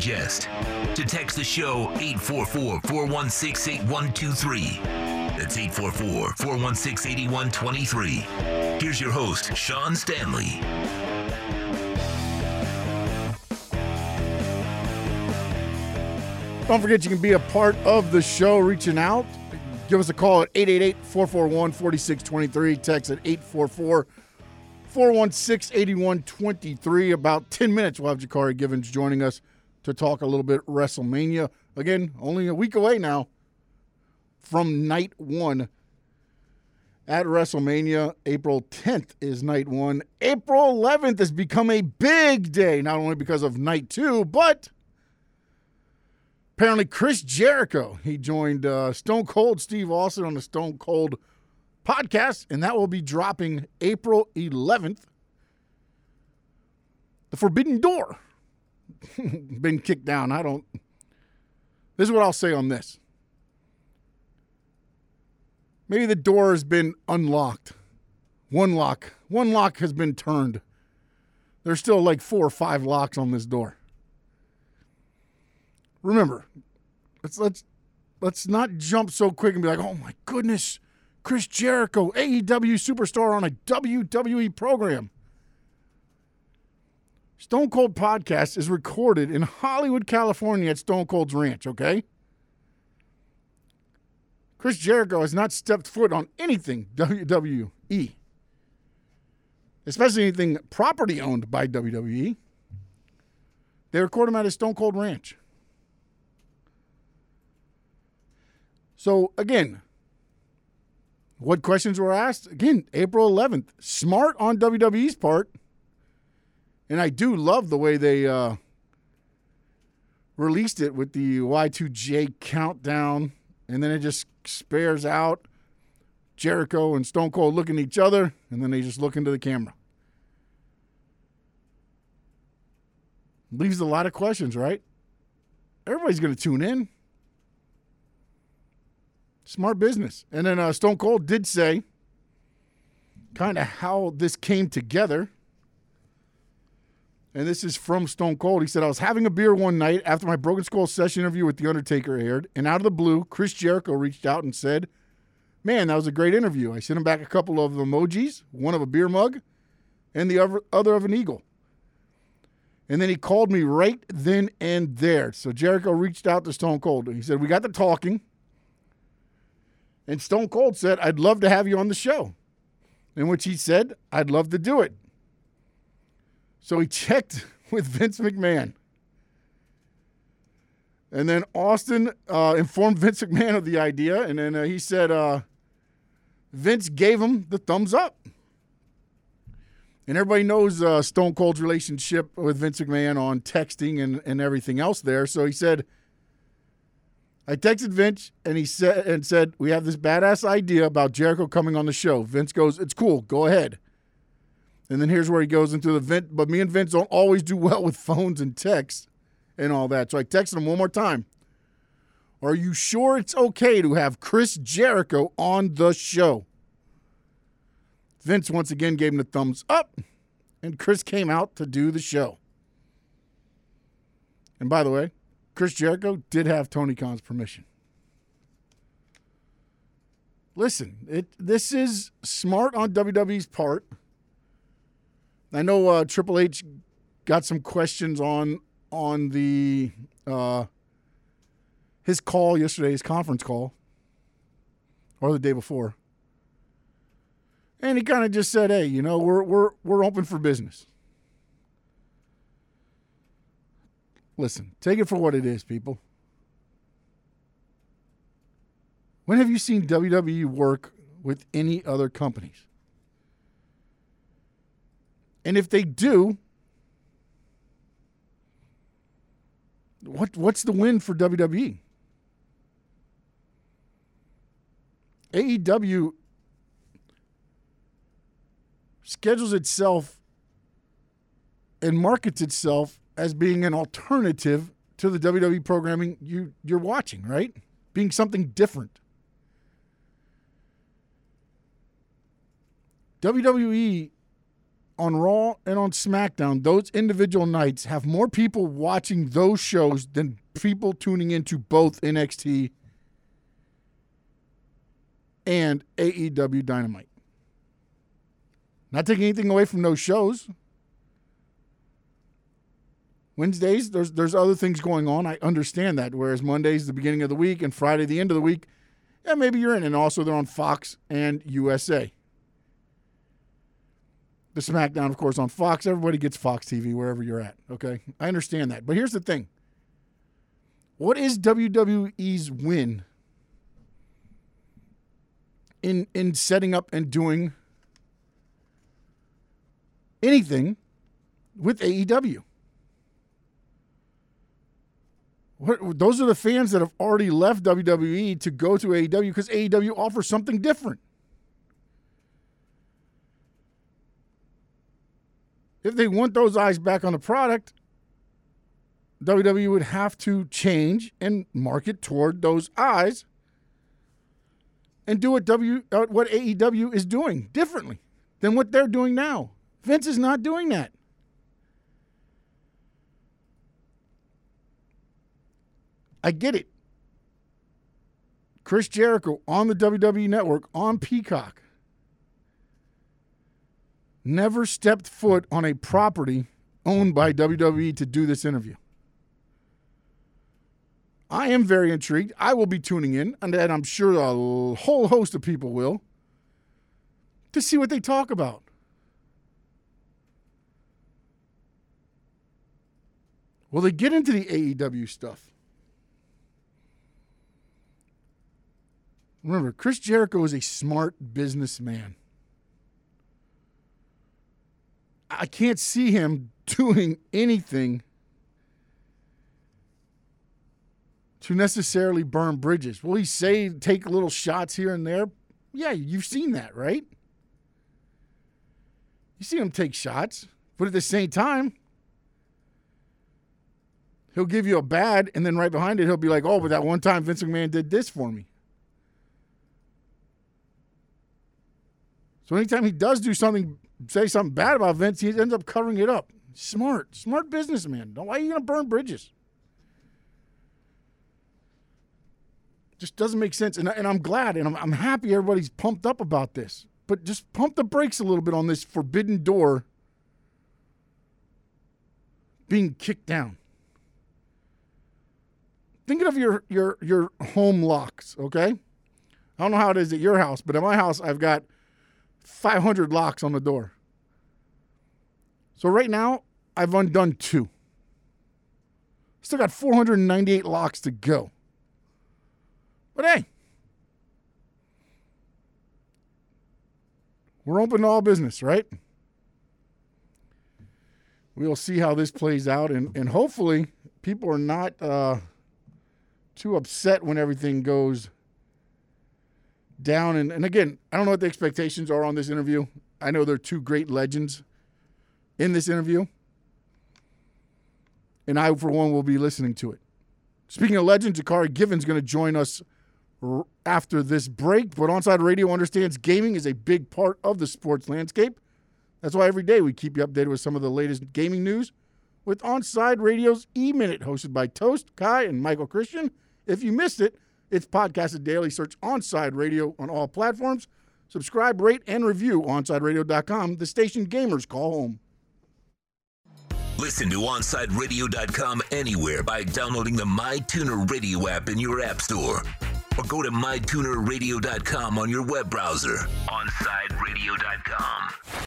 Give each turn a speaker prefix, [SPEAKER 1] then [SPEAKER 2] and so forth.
[SPEAKER 1] digest. To text the show 844 416 8123. That's 844 416 8123. Here's your host, Sean Stanley.
[SPEAKER 2] Don't forget you can be a part of the show reaching out. Give us a call at 888 441 4623. Text at 844 416 8123. About 10 minutes, we'll have Jakari Givens joining us to talk a little bit WrestleMania. Again, only a week away now from night one at WrestleMania. April 10th is night one. April 11th has become a big day, not only because of night two, but apparently Chris Jericho. He joined uh, Stone Cold Steve Austin on the Stone Cold podcast, and that will be dropping April 11th. The Forbidden Door been kicked down. I don't. This is what I'll say on this. Maybe the door has been unlocked. One lock, one lock has been turned. There's still like four or five locks on this door remember, let's let's let's not jump so quick and be like, oh my goodness, Chris Jericho, AEW superstar on a WWE program. Stone Cold Podcast is recorded in Hollywood, California at Stone Cold's Ranch, okay? Chris Jericho has not stepped foot on anything WWE, especially anything property owned by WWE. They record him at his Stone Cold Ranch. So again, what questions were asked? Again, April 11th. Smart on WWE's part. And I do love the way they uh, released it with the Y2J countdown. And then it just spares out Jericho and Stone Cold looking at each other. And then they just look into the camera. Leaves a lot of questions, right? Everybody's going to tune in. Smart business. And then uh, Stone Cold did say kind of how this came together. And this is from Stone Cold. He said, I was having a beer one night after my Broken Skull session interview with The Undertaker aired. And out of the blue, Chris Jericho reached out and said, Man, that was a great interview. I sent him back a couple of emojis, one of a beer mug and the other of an eagle. And then he called me right then and there. So Jericho reached out to Stone Cold. And he said, We got to talking. And Stone Cold said, I'd love to have you on the show. In which he said, I'd love to do it. So he checked with Vince McMahon. And then Austin uh, informed Vince McMahon of the idea. And then uh, he said, uh, Vince gave him the thumbs up. And everybody knows uh, Stone Cold's relationship with Vince McMahon on texting and, and everything else there. So he said, I texted Vince and he said and said we have this badass idea about Jericho coming on the show. Vince goes, "It's cool. Go ahead." And then here's where he goes into the vent. But me and Vince don't always do well with phones and texts and all that. So I texted him one more time. Are you sure it's okay to have Chris Jericho on the show? Vince once again gave him the thumbs up, and Chris came out to do the show. And by the way, Chris Jericho did have Tony Khan's permission. Listen, it this is smart on WWE's part. I know uh, Triple H got some questions on on the uh, his call yesterday, his conference call, or the day before, and he kind of just said, "Hey, you know, we're we're we're open for business." Listen, take it for what it is, people. When have you seen WWE work with any other companies? And if they do, what what's the win for WWE? AEW schedules itself and markets itself as being an alternative to the WWE programming you you're watching, right? Being something different. WWE on Raw and on SmackDown, those individual nights have more people watching those shows than people tuning into both NXT and AEW Dynamite. Not taking anything away from those shows. Wednesdays, there's there's other things going on. I understand that. Whereas Monday's the beginning of the week and Friday the end of the week, yeah, maybe you're in. And also they're on Fox and USA. The SmackDown, of course, on Fox. Everybody gets Fox TV wherever you're at. Okay, I understand that. But here's the thing: what is WWE's win in in setting up and doing anything with AEW? Those are the fans that have already left WWE to go to AEW because AEW offers something different. If they want those eyes back on the product, WWE would have to change and market toward those eyes and do what W uh, what AEW is doing differently than what they're doing now. Vince is not doing that. I get it. Chris Jericho on the WWE network on Peacock never stepped foot on a property owned by WWE to do this interview. I am very intrigued. I will be tuning in, and I'm sure a whole host of people will, to see what they talk about. Will they get into the AEW stuff? Remember, Chris Jericho is a smart businessman. I can't see him doing anything to necessarily burn bridges. Will he say take little shots here and there? Yeah, you've seen that, right? You see him take shots, but at the same time, he'll give you a bad, and then right behind it, he'll be like, "Oh, but that one time Vince McMahon did this for me." So anytime he does do something, say something bad about Vince, he ends up covering it up. Smart, smart businessman. Why are you going to burn bridges? Just doesn't make sense. And, and I'm glad and I'm, I'm happy everybody's pumped up about this. But just pump the brakes a little bit on this forbidden door being kicked down. Think of your your your home locks, okay? I don't know how it is at your house, but at my house I've got 500 locks on the door. So right now, I've undone two. Still got 498 locks to go. But hey, we're open to all business, right? We'll see how this plays out, and, and hopefully, people are not uh, too upset when everything goes down. And, and again, I don't know what the expectations are on this interview. I know there are two great legends in this interview. And I, for one, will be listening to it. Speaking of legends, Jakari Given's going to join us r- after this break. But Onside Radio understands gaming is a big part of the sports landscape. That's why every day we keep you updated with some of the latest gaming news with Onside Radio's E Minute, hosted by Toast, Kai, and Michael Christian. If you missed it, it's podcasted daily. Search Onside Radio on all platforms. Subscribe, rate, and review OnsideRadio.com, the station gamers call home.
[SPEAKER 1] Listen to OnsideRadio.com anywhere by downloading the MyTuner Radio app in your app store. Or go to MyTunerRadio.com on your web browser. OnsideRadio.com.